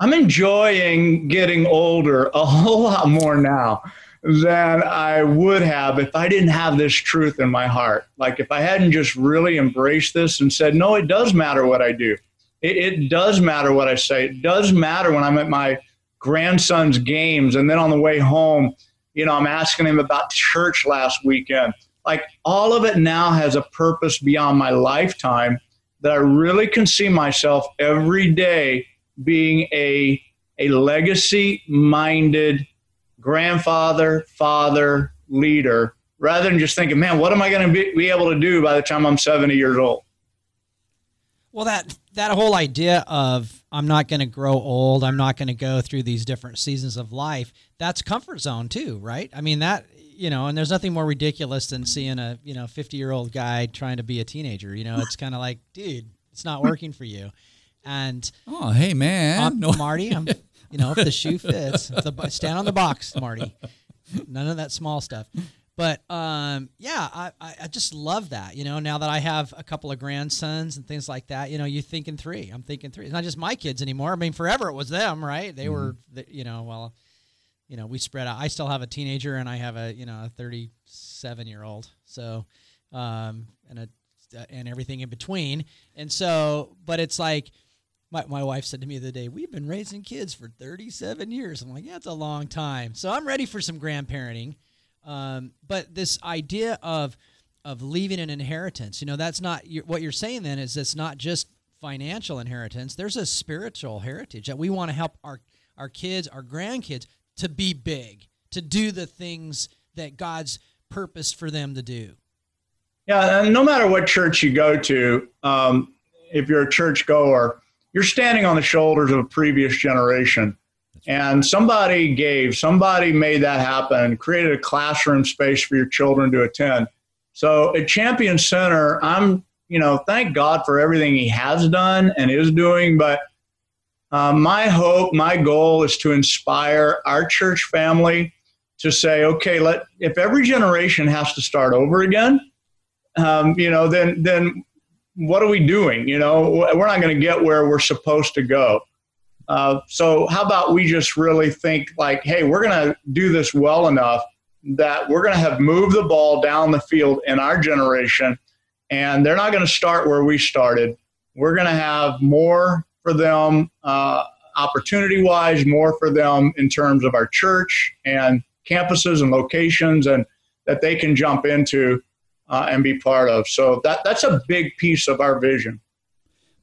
I'm enjoying getting older a whole lot more now than I would have if I didn't have this truth in my heart. Like if I hadn't just really embraced this and said, no, it does matter what I do. It, it, does matter what I say. It does matter when I'm at my grandson's games and then on the way home, you know, I'm asking him about church last weekend. Like all of it now has a purpose beyond my lifetime that I really can see myself every day being a, a legacy minded grandfather, father, leader, rather than just thinking, man, what am I going to be, be able to do by the time I'm 70 years old?
Well, that that whole idea of I'm not going to grow old, I'm not going to go through these different seasons of life, that's comfort zone too, right? I mean that you know, and there's nothing more ridiculous than seeing a you know 50 year old guy trying to be a teenager. You know, it's kind of like, dude, it's not working for you. And
oh, hey man,
I'm, no. Marty, I'm you know, if the shoe fits, the, stand on the box, Marty. None of that small stuff. But um, yeah, I, I just love that. You know, now that I have a couple of grandsons and things like that, you know, you thinking three. I'm thinking three. It's not just my kids anymore. I mean, forever it was them, right? They mm-hmm. were, you know, well, you know, we spread out. I still have a teenager and I have a, you know, a 37 year old. So, um, and a, and everything in between. And so, but it's like, my, my wife said to me the other day, We've been raising kids for 37 years. I'm like, Yeah, it's a long time. So I'm ready for some grandparenting. Um, but this idea of of leaving an inheritance, you know, that's not what you're saying then is it's not just financial inheritance. There's a spiritual heritage that we want to help our, our kids, our grandkids to be big, to do the things that God's purpose for them to do.
Yeah, and no matter what church you go to, um, if you're a church goer, you're standing on the shoulders of a previous generation. And somebody gave, somebody made that happen, created a classroom space for your children to attend. So at Champion Center, I'm, you know, thank God for everything he has done and is doing. But uh, my hope, my goal is to inspire our church family to say, okay, let if every generation has to start over again, um, you know, then then what are we doing? You know, we're not going to get where we're supposed to go. Uh, so how about we just really think like, hey, we're going to do this well enough that we're going to have moved the ball down the field in our generation, and they're not going to start where we started. We're going to have more for them uh, opportunity wise, more for them in terms of our church and campuses and locations, and that they can jump into uh, and be part of. So that that's a big piece of our vision.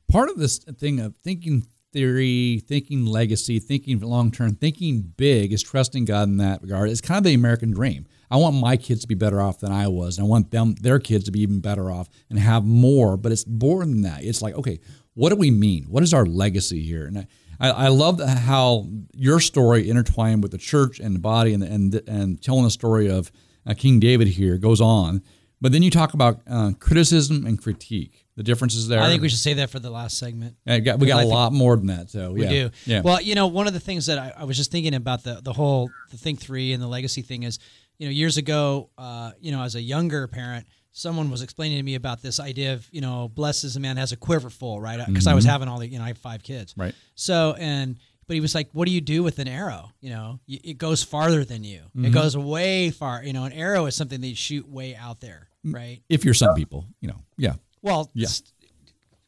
Part of this thing of thinking theory, thinking legacy, thinking long term, thinking big is trusting God in that regard. It's kind of the American dream. I want my kids to be better off than I was. And I want them their kids to be even better off and have more. But it's more than that. It's like, okay, what do we mean? What is our legacy here? And I, I, love how your story intertwined with the church and the body and and and telling the story of uh, King David here goes on. But then you talk about uh, criticism and critique, the differences there.
I think we should say that for the last segment.
Got, we got a lot more than that. So
We
yeah.
do.
Yeah.
Well, you know, one of the things that I, I was just thinking about the the whole the Think Three and the legacy thing is, you know, years ago, uh, you know, as a younger parent, someone was explaining to me about this idea of, you know, blessed is a man has a quiver full, right? Uh, because I was mm-hmm. having all the, you know, I have five kids,
Right.
So and. But he was like, "What do you do with an arrow? You know, it goes farther than you. It mm-hmm. goes way far. You know, an arrow is something that you shoot way out there, right?
if you're some people, you know, yeah.
Well,
Yeah.
s-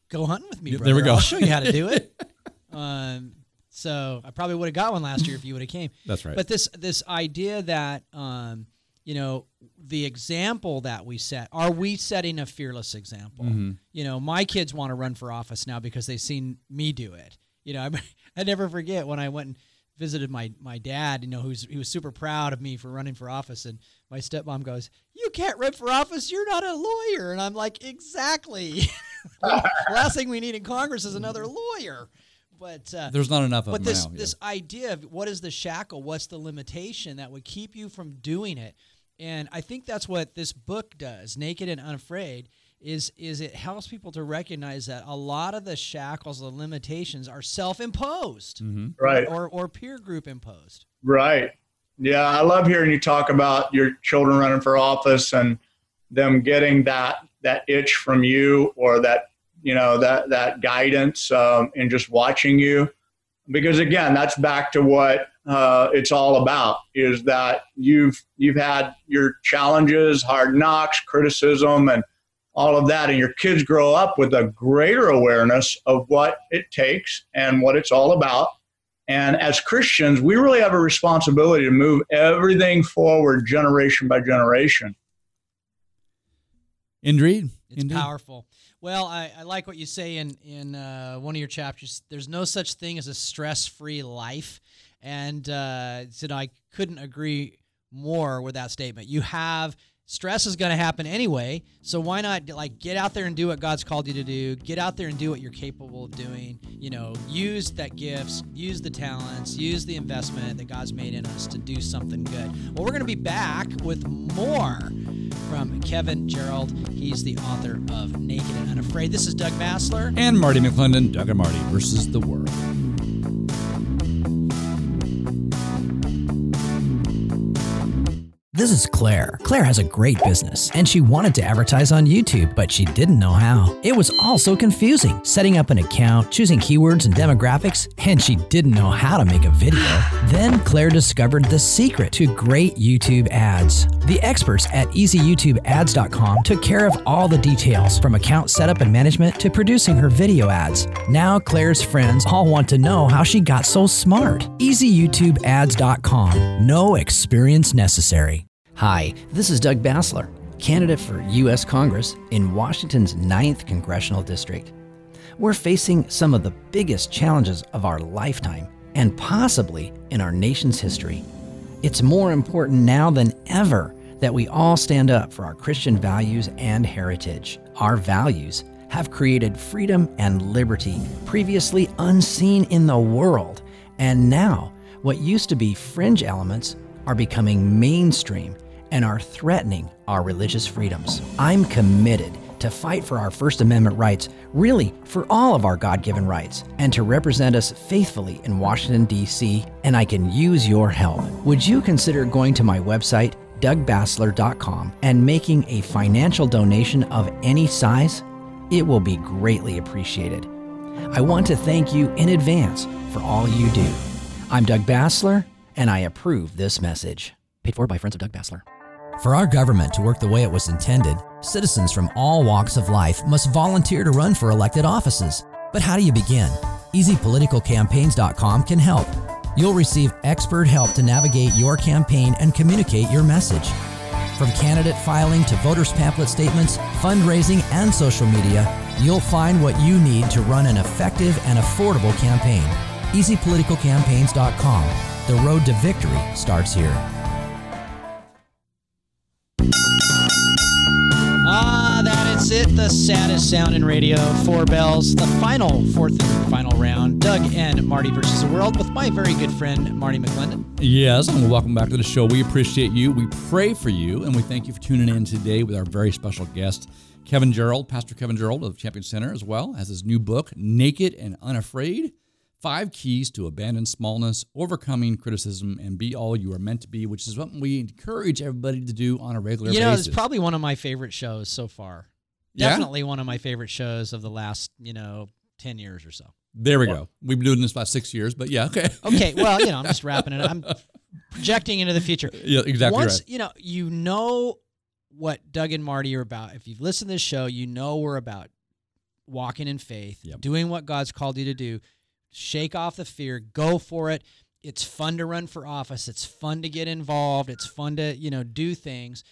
go hunting with me, brother.
there we go.
I'll show you how to do it. um, so I probably would have got one last year if you would have came.
That's right.
But this this idea that um, you know the example that we set are we setting a fearless example?
Mm-hmm.
You know, my kids want to run for office now because they've seen me do it. You know, I, I never forget when I went and visited my my dad. You know, who's he was super proud of me for running for office, and my stepmom goes, "You can't run for office. You're not a lawyer." And I'm like, "Exactly. Last thing we need in Congress is another lawyer." But uh,
There's not enough of
but
them
this
now. yeah.
this idea of what is the shackle what's the limitation that would keep you from doing it and i think that's what this book does naked and unafraid is is it helps people to recognize that a lot of the shackles the limitations are self-imposed
Right.
or or peer group imposed
Right. Yeah, I love hearing you talk about your children running for office and them getting that that itch from you or that you know that that guidance um, and just watching you, because again, that's back to what uh, it's all about. Is that you've you've had your challenges, hard knocks, criticism, and all of that, and your kids grow up with a greater awareness of what it takes and what it's all about. And as Christians, we really have a responsibility to move everything forward generation by generation.
Indeed.
it's
Indeed.
powerful well I, I like what you say in in uh, one of your chapters there's no such thing as a stress-free life and uh, said i couldn't agree more with that statement you have stress is going to happen anyway so why not like get out there and do what god's called you to do. Get out there and do what you're capable of doing. You know use that gifts use the talents use the investment that god's made in us to do something good. Well we're going to be back with more from kevin gerald. He's the author of naked and unafraid. This is Doug Basler.
And Marty McClendon, Doug and Marty versus the world.
This is Claire. Claire has a great business and she wanted to advertise on YouTube, but she didn't know how. It was all so confusing setting up an account, choosing keywords and demographics, and she didn't know how to make a video. Then Claire discovered the secret to great YouTube ads. The experts at easyyoutubeads.com took care of all the details from account setup and management to producing her video ads. Now Claire's friends all want to know how she got so smart. easyyoutubeads.com. No experience necessary. Hi, this is Doug Basler, candidate for U.S. Congress in Washington's 9th Congressional District. We're facing some of the biggest challenges of our lifetime and possibly in our nation's history. It's more important now than ever that we all stand up for our Christian values and heritage. Our values have created freedom and liberty previously unseen in the world. And now, what used to be fringe elements are becoming mainstream and are threatening our religious freedoms. I'm committed to fight for our First Amendment rights, really for all of our God given rights, and to represent us faithfully in Washington, D.C., and I can use your help. Would you consider going to my website, dougbasler.com, and making a financial donation of any size? It will be greatly appreciated. I want to thank you in advance for all you do. I'm Doug Basler, and I approve this message. Paid for by Friends of Doug Basler. For our government to work the way it was intended, citizens from all walks of life must volunteer to run for elected offices. But how do you begin? EasyPoliticalCampaigns.com can help. You'll receive expert help to navigate your campaign and communicate your message. From candidate filing to voters' pamphlet statements, fundraising, and social media, you'll find what you need to run an effective and affordable campaign. EasyPoliticalCampaigns.com. The road to victory starts here.
Sound in radio, Four Bells, the final, fourth and final round. Doug and Marty versus the world with my very good friend, Marty McClendon.
Yes, and welcome back to the show. We appreciate you. We pray for you, and we thank you for tuning in today with our very special guest, Kevin Gerald, Pastor Kevin Gerald of Champion Center, as well as his new book, Naked and Unafraid Five Keys to Abandon Smallness, Overcoming Criticism, and Be All You Are Meant to Be, which is what we encourage everybody to do on a regular
You know,
basis.
it's probably one of my favorite shows so far.
Yeah?
Definitely one of my favorite shows of the last, you know, 10 years or so.
there we go. We've been doing this about six years, but yeah, okay.
Okay, well, you know, I'm just wrapping it. up. I'm projecting into the future.
Yeah, exactly
Once,
right.
you know, you know what Doug and Marty are about. If you've listened to this show, you know we're about walking in faith,
Yep.
doing what God's called you to do. Shake off the fear, go for it. It's fun to run for office. It's fun to get involved. It's fun to, you know, do things.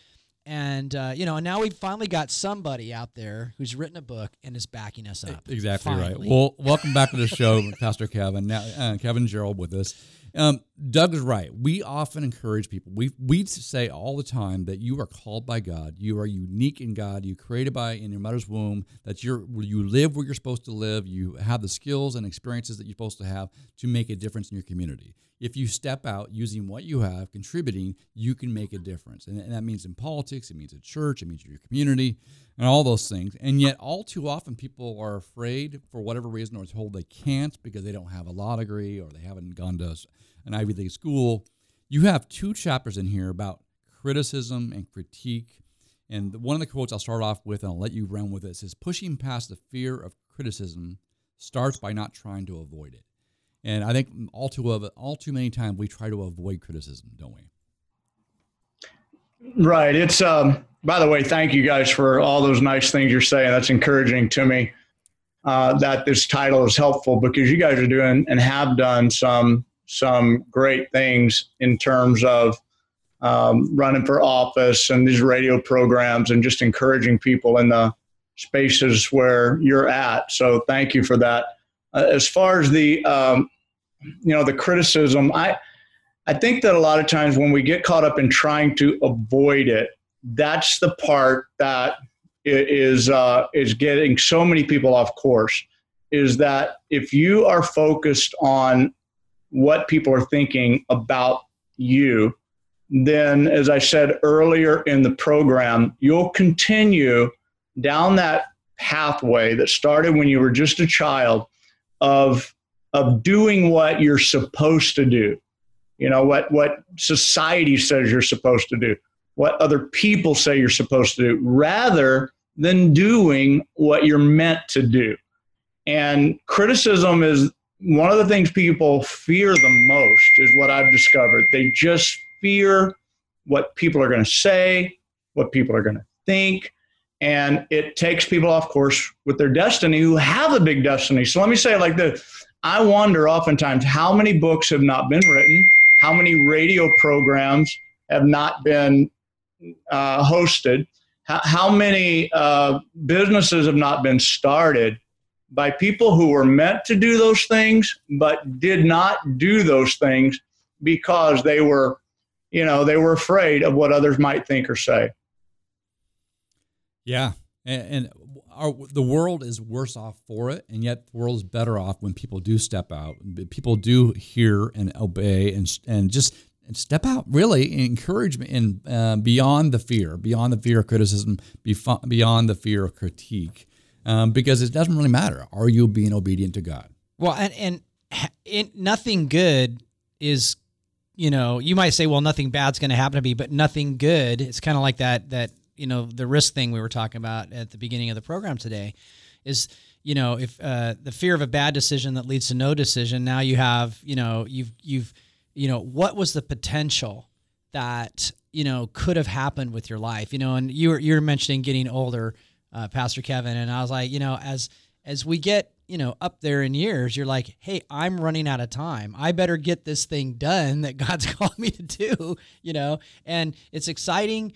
And uh, you know, and now we've finally got somebody out there who's written a book and is backing us up.
Exactly right. Well, welcome back to the show, Pastor Kevin. Now, uh, Kevin Gerald with us. Um, Doug is right. We often encourage people. We we say all the time that you are called by God. You are unique in God. You created by in your mother's womb. That you're you live where you're supposed to live. You have the skills and experiences that you're supposed to have to make a difference in your community. If you step out using what you have, contributing, you can make a difference. And, and that means in politics, it means at church, it means in your community, and all those things. And yet, all too often, people are afraid for whatever reason or told they can't because they don't have a law degree or they haven't gone to an Ivy League school. You have two chapters in here about criticism and critique. And one of the quotes I'll start off with, and I'll let you run with it, says, Pushing past the fear of criticism starts by not trying to avoid it. And I think all too of all too many times we try to avoid criticism, don't we?
Right. It's um. By the way, thank you guys for all those nice things you're saying. That's encouraging to me. Uh, that this title is helpful because you guys are doing and have done some some great things in terms of um, running for office and these radio programs and just encouraging people in the spaces where you're at. So thank you for that. Uh, as far as the um, you know the criticism, I I think that a lot of times when we get caught up in trying to avoid it, that's the part that is uh, is getting so many people off course. Is that if you are focused on what people are thinking about you, then as I said earlier in the program, you'll continue down that pathway that started when you were just a child of of doing what you're supposed to do. You know what what society says you're supposed to do what other people say you're supposed to do rather than doing what you're meant to do. And criticism is one of the things people fear the most is what i've discovered. They just fear what people are going to say what people are going to think and it takes people off course with their destiny who have a big destiny. So let me say like this. I wonder oftentimes how many books have not been written how many radio programs have not been uh, hosted, how, how many uh, businesses have not been started by people who were meant to do those things but did not do those things because they were, you know, they were afraid of what others might think or say.
Yeah, and, our, the world is worse off for it, and yet the world is better off when people do step out. People do hear and obey, and and just and step out. Really, encouragement and uh, beyond the fear, beyond the fear of criticism, beyond the fear of critique, um, because it doesn't really matter. Are you being obedient to God?
Well, and and it, nothing good is, you know, you might say, well, nothing bad's going to happen to me, but nothing good. It's kind of like that that you know the risk thing we were talking about at the beginning of the program today, is you know if uh, the fear of a bad decision that leads to no decision. Now you have you know you've you've you know what was the potential that you know could have happened with your life you know and you were you were mentioning getting older uh, pastor kevin and i was like you know as as we get you know up there in years you're like hey i'm running out of time i better get this thing done that god's called me to do you know and it's exciting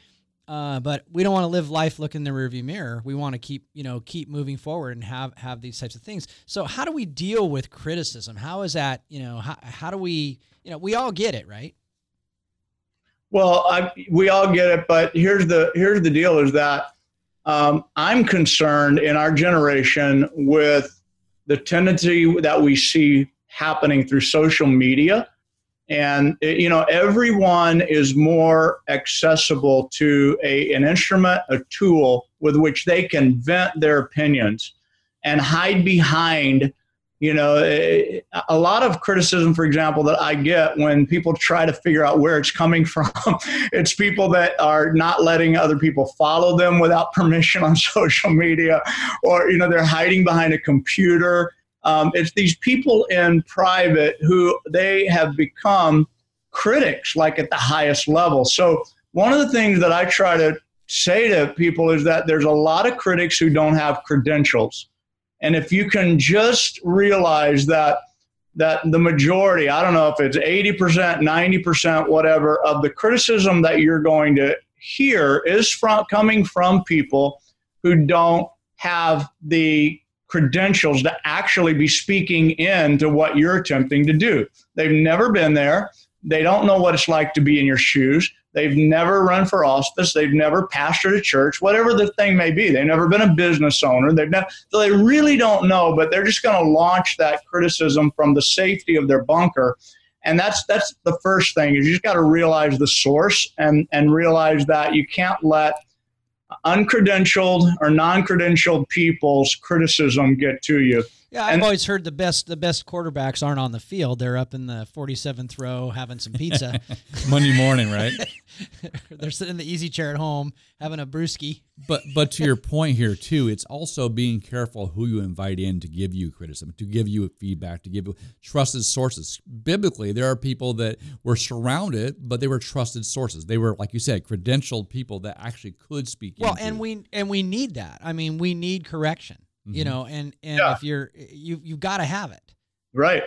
uh, but we don't want to live life looking in the rearview mirror. We want to keep, you know, keep moving forward and have have these types of things. So how do we deal with criticism? How is that, you know, how, how do we, you know, we all get it, right?
Well, I, we all get it, but here's the here's the deal: is that um, I'm concerned in our generation with the tendency that we see happening through social media. And it, you know, everyone is more accessible to a, an instrument, a tool with which they can vent their opinions and hide behind you know a lot of criticism for example that i get when people try to figure out where it's coming from it's people that are not letting other people follow them without permission on social media or you know they're hiding behind a computer. Um, it's these people in private who they have become critics like at the highest level. So one of the things that i try to say to people is that there's a lot of critics who don't have credentials and if you can just realize that that the majority, I don't know if it's 80%, 90%, whatever, of the criticism that you're going to hear is from coming from people who don't have the credentials to actually be speaking into what you're attempting to do. They've never been there. They don't know what it's like to be in your shoes. They've never run for office. They've never pastored a church, whatever the thing may be. They've never been a business owner. They've never, so they really don't know, but they're just going to launch that criticism from the safety of their bunker. And that's that's the first thing is you just got to realize the source and and realize that you can't let uncredentialed or non-credentialed people's criticism get to you.
Yeah, I've and, always heard the best the best quarterbacks aren't on the field; they're up in the 47th row having some pizza.
Monday morning, right?
they're sitting in the easy chair at home having a brewski.
But but to your point here too, it's also being careful who you invite in to give you criticism, to give you feedback, to give you trusted sources. Biblically, there are people that were surrounded, but they were trusted sources. They were, like you said, credentialed people that actually could speak.
Well, and we and we need that. I mean, we need correction mm-hmm. you know, and and yeah. if you're you you've got to have it.
Right.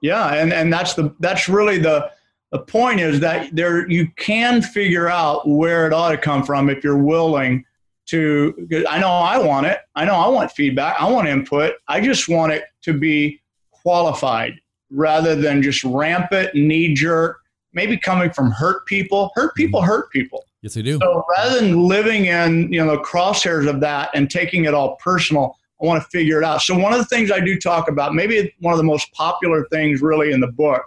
Yeah, and and that's the that's really the the point is that there you can figure out where it ought to come from if you're willing to I know I want it. I know I want feedback. I want input. I just want it to be qualified rather than just rampant knee jerk maybe coming from hurt people. Hurt people mm-hmm. hurt people.
Yes, they do.
So rather than living in you know the crosshairs of that and taking it all personal, I want to figure it out. So one of the things I do talk about, maybe one of the most popular things really in the book,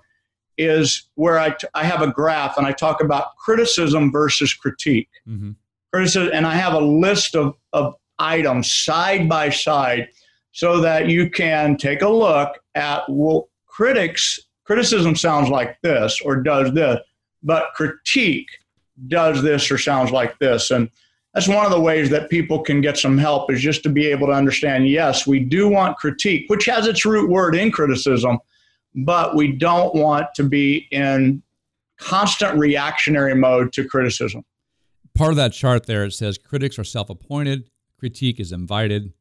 is where I, t- I have a graph and I talk about criticism versus critique. Mm-hmm. Criticism, and I have a list of, of items side by side so that you can take a look at well, critics. Criticism sounds like this or does this, but critique does this or sounds like this. And that's one of the ways that people can get some help is just to be able to understand yes we do want critique which has its root word in criticism but we don't want to be in constant reactionary mode to criticism.
Part of that chart there it says critics are self-appointed critique is invited.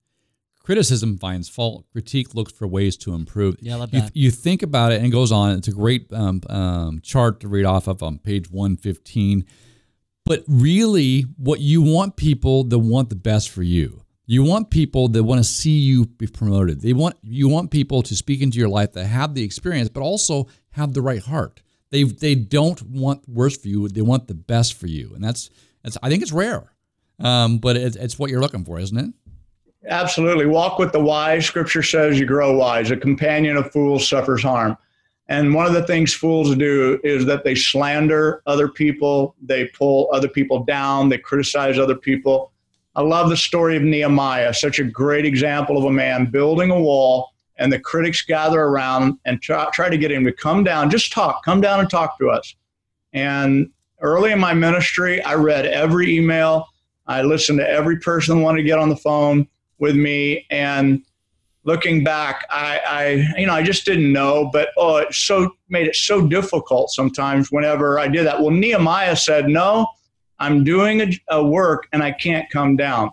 Criticism finds fault critique looks for ways to improve.
Yeah, I love
that. You, you think about it and it goes on it's a great um, um, chart to read off of on page 115 but really, what you want people that want the best for you. You want people that want to see you be promoted. They want you want people to speak into your life that have the experience, but also have the right heart. They they don't want worse for you. They want the best for you, and that's that's I think it's rare, um, but it, it's what you're looking for, isn't it?
Absolutely. Walk with the wise. Scripture says you grow wise. A companion of fools suffers harm. And one of the things fools do is that they slander other people, they pull other people down, they criticize other people. I love the story of Nehemiah, such a great example of a man building a wall, and the critics gather around and try, try to get him to come down, just talk, come down and talk to us. And early in my ministry, I read every email, I listened to every person who wanted to get on the phone with me, and looking back, I, I, you know, I just didn't know, but oh, it so made it so difficult sometimes whenever I did that. Well, Nehemiah said, no, I'm doing a, a work and I can't come down.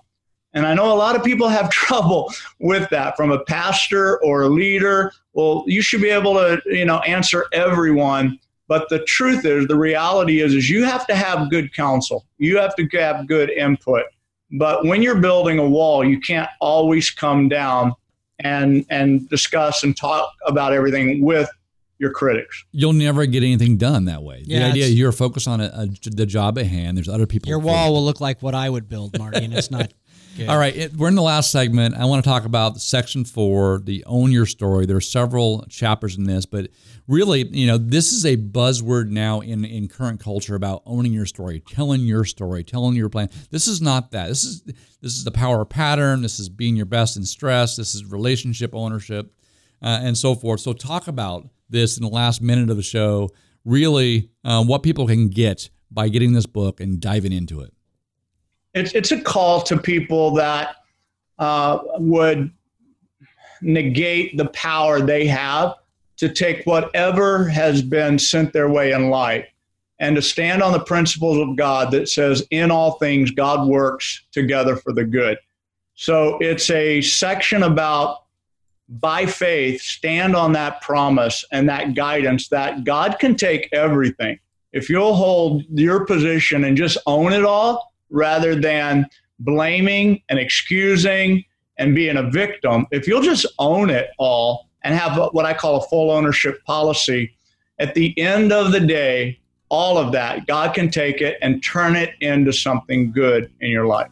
And I know a lot of people have trouble with that from a pastor or a leader. Well, you should be able to, you know, answer everyone. But the truth is, the reality is, is you have to have good counsel. You have to have good input. But when you're building a wall, you can't always come down and and discuss and talk about everything with your critics.
You'll never get anything done that way. Yeah, the idea you're focused on a, a, the job at hand. There's other people.
Your wall will look like what I would build, Marty, and it's not.
All right, it, we're in the last segment. I want to talk about section four, the own your story. There are several chapters in this, but really, you know, this is a buzzword now in in current culture about owning your story, telling your story, telling your plan. This is not that. This is this is the power pattern. This is being your best in stress. This is relationship ownership, uh, and so forth. So talk about this in the last minute of the show. Really, uh, what people can get by getting this book and diving into it
it's it's a call to people that uh, would negate the power they have to take whatever has been sent their way in life and to stand on the principles of God that says, in all things, God works together for the good. So it's a section about by faith, stand on that promise and that guidance that God can take everything. If you'll hold your position and just own it all, rather than blaming and excusing and being a victim, if you'll just own it all and have what I call a full ownership policy, at the end of the day, all of that, God can take it and turn it into something good in your life.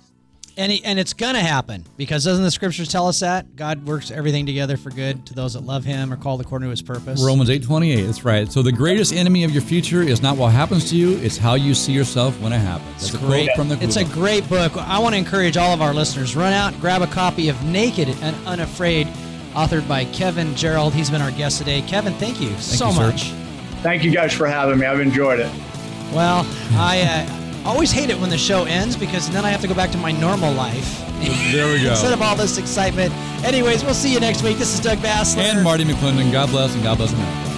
And, he, and it's going to happen because doesn't the scriptures tell us that God works everything together for good to those that love Him or called according to His purpose?
Romans eight twenty eight. That's right. So the greatest enemy of your future is not what happens to you; it's how you see yourself when it happens. That's
it's
a
great.
quote from the.
It's a great book. I want to encourage all of our listeners: run out, grab a copy of Naked and Unafraid, authored by Kevin Gerald. He's been our guest today. Kevin, thank you
thank
so
you,
much.
Thank you guys for having me. I've enjoyed it.
Well, I. Uh, always hate it when the show ends because then I have to go back to my normal life.
There we go.
Instead of all this excitement. Anyways, we'll see you next week. This is Doug Bass
and Marty McClendon. God bless and God bless America.